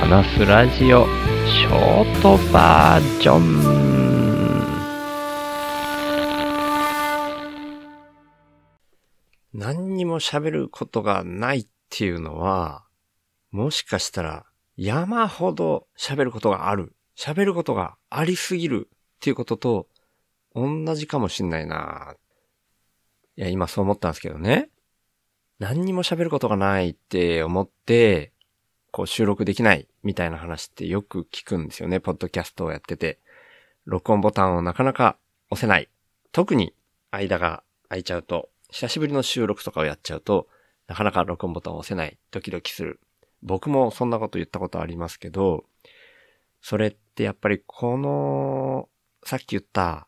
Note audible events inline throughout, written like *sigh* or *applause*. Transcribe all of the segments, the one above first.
話すラジオショートバージョン何にも喋ることがないっていうのは、もしかしたら山ほど喋ることがある。喋ることがありすぎるっていうことと同じかもしんないな。いや、今そう思ったんですけどね。何にも喋ることがないって思って、こう収録できないみたいな話ってよく聞くんですよね。ポッドキャストをやってて。録音ボタンをなかなか押せない。特に間が空いちゃうと、久しぶりの収録とかをやっちゃうと、なかなか録音ボタンを押せない。ドキドキする。僕もそんなこと言ったことありますけど、それってやっぱりこの、さっき言った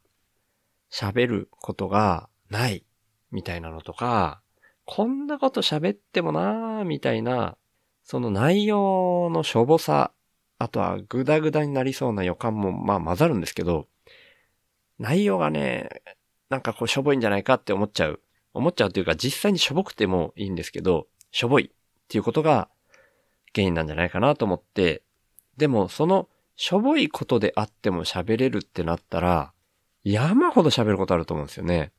喋ることがないみたいなのとか、こんなこと喋ってもなーみたいな、その内容のしょぼさ、あとはグダグダになりそうな予感もまあ混ざるんですけど、内容がね、なんかこうしょぼいんじゃないかって思っちゃう。思っちゃうというか実際にしょぼくてもいいんですけど、しょぼいっていうことが原因なんじゃないかなと思って、でもそのしょぼいことであっても喋れるってなったら、山ほど喋ることあると思うんですよね。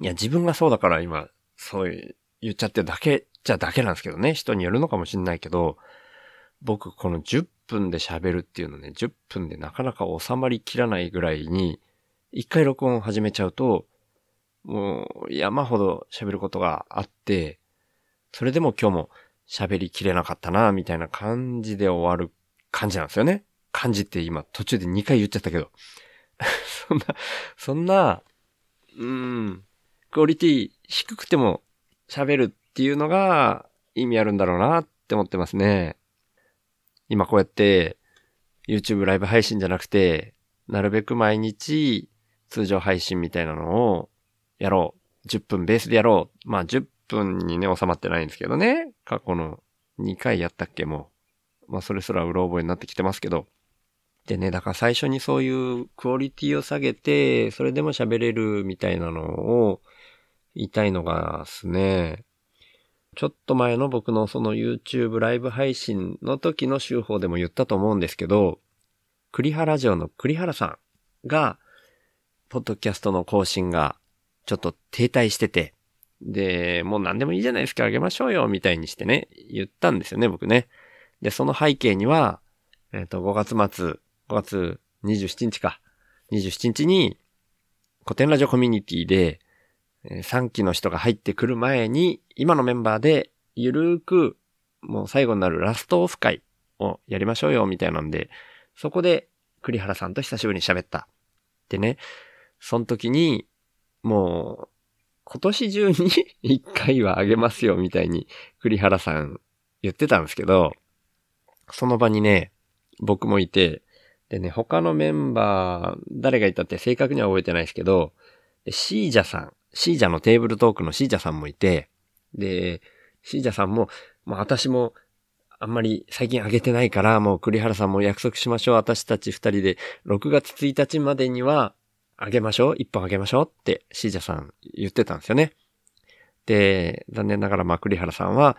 いや、自分がそうだから今そういう言っちゃってるだけじゃだけなんですけどね。人によるのかもしんないけど、僕この10分で喋るっていうのね、10分でなかなか収まりきらないぐらいに、一回録音を始めちゃうと、もう山ほど喋ることがあって、それでも今日も喋りきれなかったな、みたいな感じで終わる感じなんですよね。感じって今途中で2回言っちゃったけど。*laughs* そんな、そんな、うん、クオリティ低くても喋るっていうのが意味あるんだろうなって思ってますね。今こうやって YouTube ライブ配信じゃなくて、なるべく毎日通常配信みたいなのをやろう。10分ベースでやろう。まあ10分にね、収まってないんですけどね。過去の2回やったっけもう。まあそれすらうろ覚えになってきてますけど。でね、だから最初にそういうクオリティを下げて、それでも喋れるみたいなのを言いたいのがですね、ちょっと前の僕のその YouTube ライブ配信の時の手法でも言ったと思うんですけど、栗原城の栗原さんが、ポッドキャストの更新がちょっと停滞してて、で、もう何でもいいじゃないですか、あげましょうよ、みたいにしてね、言ったんですよね、僕ね。で、その背景には、えっ、ー、と、5月末、5月27日か、27日に、古典ラジオコミュニティで、3期の人が入ってくる前に、今のメンバーで、ゆるーく、もう最後になるラストオフ会をやりましょうよ、みたいなんで、そこで栗原さんと久しぶりに喋った。でね、その時に、もう、今年中に *laughs* 1回はあげますよ、みたいに栗原さん言ってたんですけど、その場にね、僕もいて、でね、他のメンバー、誰がいたって正確には覚えてないですけど、シージャさん、シージャのテーブルトークのシージャさんもいて、で、シージャさんも、まあ私も、あんまり最近あげてないから、もう栗原さんも約束しましょう。私たち二人で6月1日までにはあげましょう。一本あげましょうってシージャさん言ってたんですよね。で、残念ながらまあ栗原さんは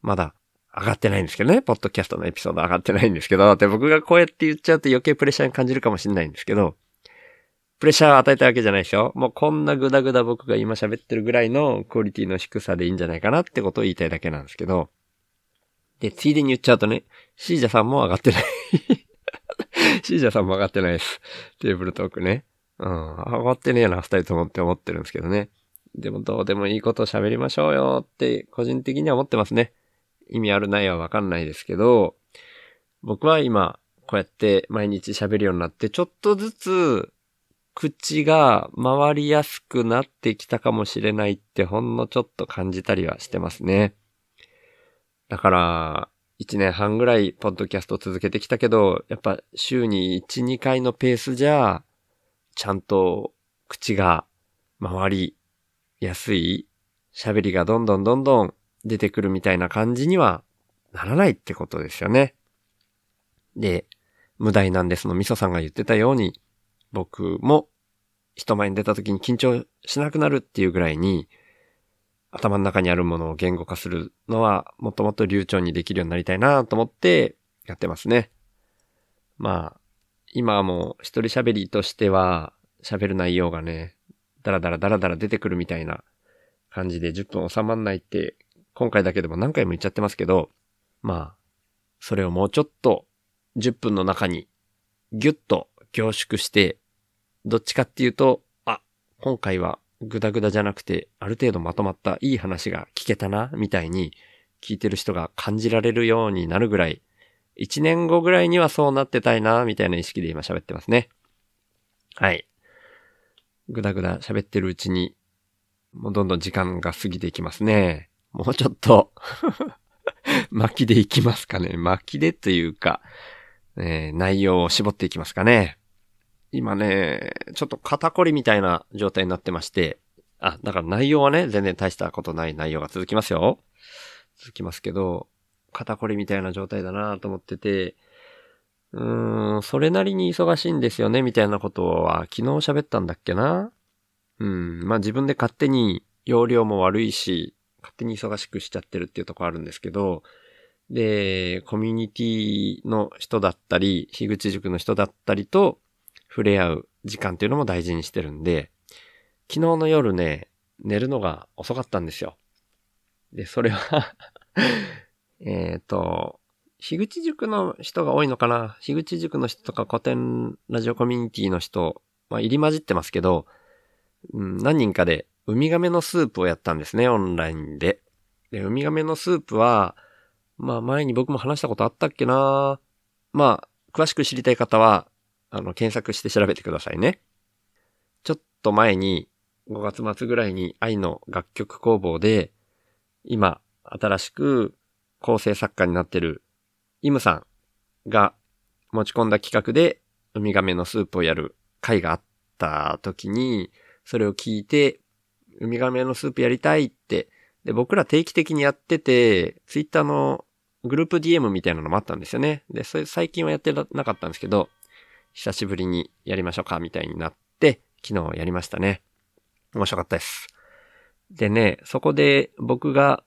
まだ上がってないんですけどね。ポッドキャストのエピソード上がってないんですけど、で僕がこうやって言っちゃうと余計プレッシャーに感じるかもしれないんですけど、プレッシャーを与えたわけじゃないでしょ？もうこんなグダグダ僕が今喋ってるぐらいのクオリティの低さでいいんじゃないかなってことを言いたいだけなんですけど。で、ついでに言っちゃうとね、シージャさんも上がってない *laughs* シージャさんも上がってないです。テーブルトークね。うん、上がってねえな、二人ともって思ってるんですけどね。でもどうでもいいこと喋りましょうよって個人的には思ってますね。意味あるないはわかんないですけど、僕は今、こうやって毎日喋るようになって、ちょっとずつ口が回りやすくなってきたかもしれないってほんのちょっと感じたりはしてますね。だから、1年半ぐらいポッドキャスト続けてきたけど、やっぱ週に1、2回のペースじゃ、ちゃんと口が回りやすい喋りがどんどんどんどん出てくるみたいな感じにはならないってことですよね。で、無題なんですのみそさんが言ってたように、僕も人前に出た時に緊張しなくなるっていうぐらいに、頭の中にあるものを言語化するのはもっともっと流暢にできるようになりたいなと思って、やってますね。まあ、今はもう一人喋りとしては喋る内容がね、だらだらだらだら出てくるみたいな感じで10分収まんないって今回だけでも何回も言っちゃってますけど、まあ、それをもうちょっと10分の中にギュッと凝縮して、どっちかっていうと、あ、今回はグダグダじゃなくて、ある程度まとまったいい話が聞けたな、みたいに聞いてる人が感じられるようになるぐらい、1年後ぐらいにはそうなってたいな、みたいな意識で今喋ってますね。はい。ぐだぐだ喋ってるうちに、もうどんどん時間が過ぎていきますね。もうちょっと *laughs* 巻きでいきますかね。巻きでというか、えー、内容を絞っていきますかね。今ね、ちょっと肩こりみたいな状態になってまして、あ、だから内容はね、全然大したことない内容が続きますよ。続きますけど、肩こりみたいな状態だなと思ってて、うーん、それなりに忙しいんですよね、みたいなことは。昨日喋ったんだっけな。うん、まあ自分で勝手に容量も悪いし、勝手に忙しくしちゃってるっていうとこあるんですけど、で、コミュニティの人だったり、樋口塾の人だったりと触れ合う時間っていうのも大事にしてるんで、昨日の夜ね、寝るのが遅かったんですよ。で、それは *laughs* えっと、樋口塾の人が多いのかな？樋口塾の人とか古典ラジオコミュニティの人、まあ、入り混じってますけど、うん、何人かでウミガメのスープをやったんですね、オンラインで。で、ウミガメのスープは、まあ前に僕も話したことあったっけな？まあ、詳しく知りたい方は、あの、検索して調べてくださいね。ちょっと前に、5月末ぐらいに愛の楽曲工房で、今、新しく構成作家になってるイムさんが持ち込んだ企画でウミガメのスープをやる会があった時に、それを聞いて、ウミガメのスープやりたいって、で、僕ら定期的にやってて、ツイッターのグループ DM みたいなのもあったんですよね。で、それ最近はやってなかったんですけど、久しぶりにやりましょうか、みたいになって、昨日やりましたね。面白かったです。でね、そこで僕が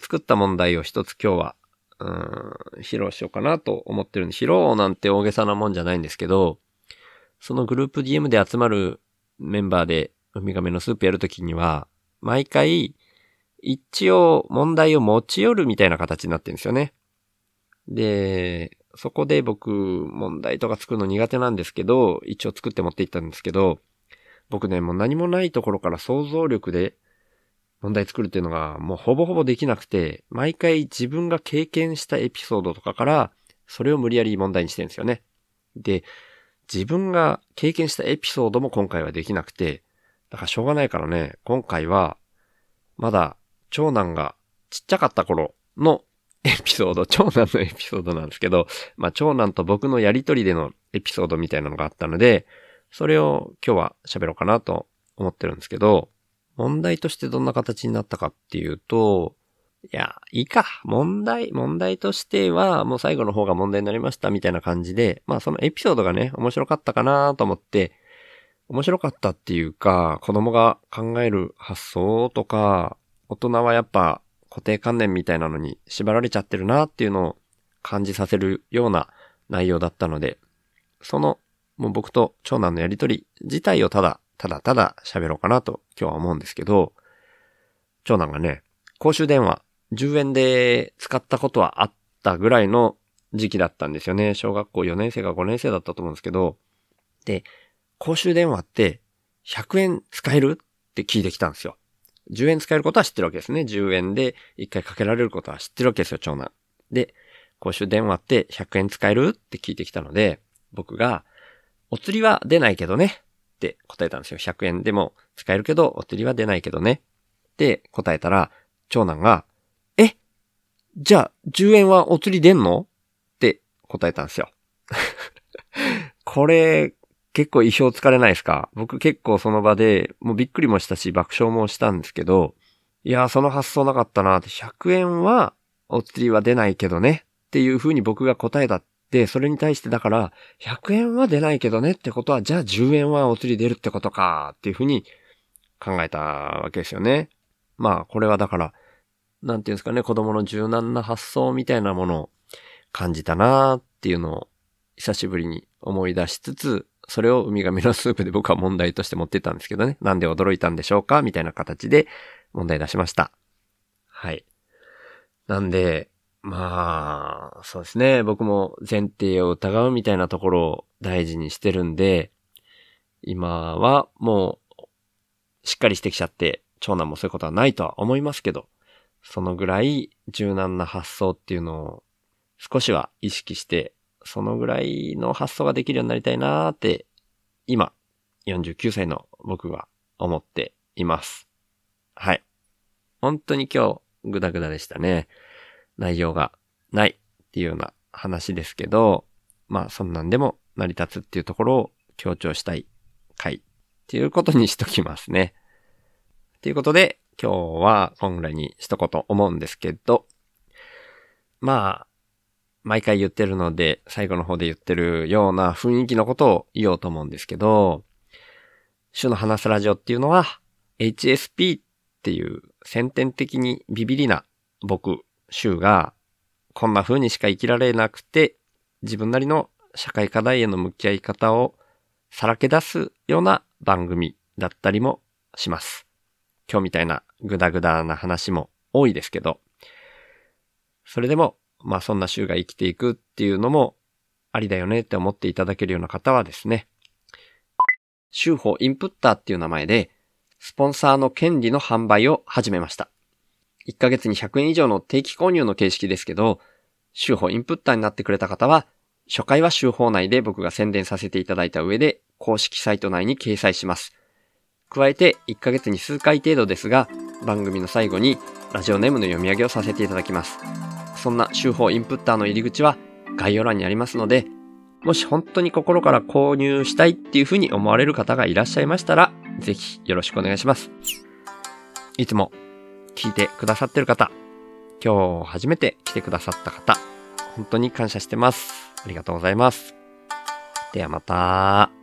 作った問題を一つ今日は、うん、披露しようかなと思ってるんで、披露なんて大げさなもんじゃないんですけど、そのグループ DM で集まるメンバーでウミガメのスープやるときには、毎回、一応問題を持ち寄るみたいな形になってるんですよね。で、そこで僕、問題とか作るの苦手なんですけど、一応作って持っていったんですけど、僕ね、もう何もないところから想像力で問題作るっていうのがもうほぼほぼできなくて、毎回自分が経験したエピソードとかから、それを無理やり問題にしてるんですよね。で、自分が経験したエピソードも今回はできなくて、だからしょうがないからね、今回は、まだ長男がちっちゃかった頃のエピソード、長男のエピソードなんですけど、まあ長男と僕のやりとりでのエピソードみたいなのがあったので、それを今日は喋ろうかなと思ってるんですけど、問題としてどんな形になったかっていうと、いや、いいか。問題、問題としては、もう最後の方が問題になりましたみたいな感じで、まあそのエピソードがね、面白かったかなと思って、面白かったっていうか、子供が考える発想とか、大人はやっぱ固定観念みたいなのに縛られちゃってるなっていうのを感じさせるような内容だったので、その、もう僕と長男のやりとり自体をただただただ喋ろうかなと今日は思うんですけど、長男がね、公衆電話10円で使ったことはあったぐらいの時期だったんですよね。小学校4年生か5年生だったと思うんですけど、で、公衆電話って100円使えるって聞いてきたんですよ。10円使えることは知ってるわけですね。10円で1回かけられることは知ってるわけですよ、長男。で、公衆電話って100円使えるって聞いてきたので、僕が、お釣りは出ないけどね。って答えたんですよ。100円でも使えるけど、お釣りは出ないけどね。って答えたら、長男が、え？じゃあ、10円はお釣り出んの？って答えたんですよ。*laughs* これ、結構意表つかれないですか？僕結構その場で、もうびっくりもしたし、爆笑もしたんですけど、いやーその発想なかったなーって、100円はお釣りは出ないけどね。っていう風に僕が答えたで、それに対してだから、100円は出ないけどねってことは、じゃあ10円はお釣り出るってことか。っていうふうに考えたわけですよね。まあ、これはだから、なんていうんですかね、子供の柔軟な発想みたいなものを感じたなーっていうのを久しぶりに思い出しつつ、それをウミガメのスープで僕は問題として持ってたんですけどね。なんで驚いたんでしょうかみたいな形で問題出しました。はい。なんで、まあ、そうですね。僕も前提を疑うみたいなところを大事にしてるんで、今はもう、しっかりしてきちゃって、長男もそういうことはないとは思いますけど、そのぐらい柔軟な発想っていうのを少しは意識して、そのぐらいの発想ができるようになりたいなーって、今、49歳の僕は思っています。はい。本当に今日、グダグダでしたね。内容がないっていうような話ですけど、まあそんなんでも成り立つっていうところを強調したい回っていうことにしときますね。ということで、今日はこんぐらいにしとこうと思うんですけど、まあ、毎回言ってるので、最後の方で言ってるような雰囲気のことを言おうと思うんですけど、主の話すラジオっていうのは、HSP っていう先天的にビビりな僕、シュウが、こんな風にしか生きられなくて、自分なりの社会課題への向き合い方をさらけ出すような番組だったりもします。今日みたいなグダグダな話も多いですけど、それでも、まあそんな週が生きていくっていうのもありだよねって思っていただけるような方はですね、週報インプッターっていう名前で、スポンサーの権利の販売を始めました。1ヶ月に100円以上の定期購入の形式ですけど、週報インプッターになってくれた方は、初回は週報内で僕が宣伝させていただいた上で、公式サイト内に掲載します。加えて、1ヶ月に数回程度ですが、番組の最後にラジオネームの読み上げをさせていただきます。そんな週報インプッターの入り口は概要欄にありますので、もし本当に心から購入したいっていうふうに思われる方がいらっしゃいましたら、ぜひよろしくお願いします。いつも聞いてくださってる方、今日初めて来てくださった方、本当に感謝してます。ありがとうございます。ではまた。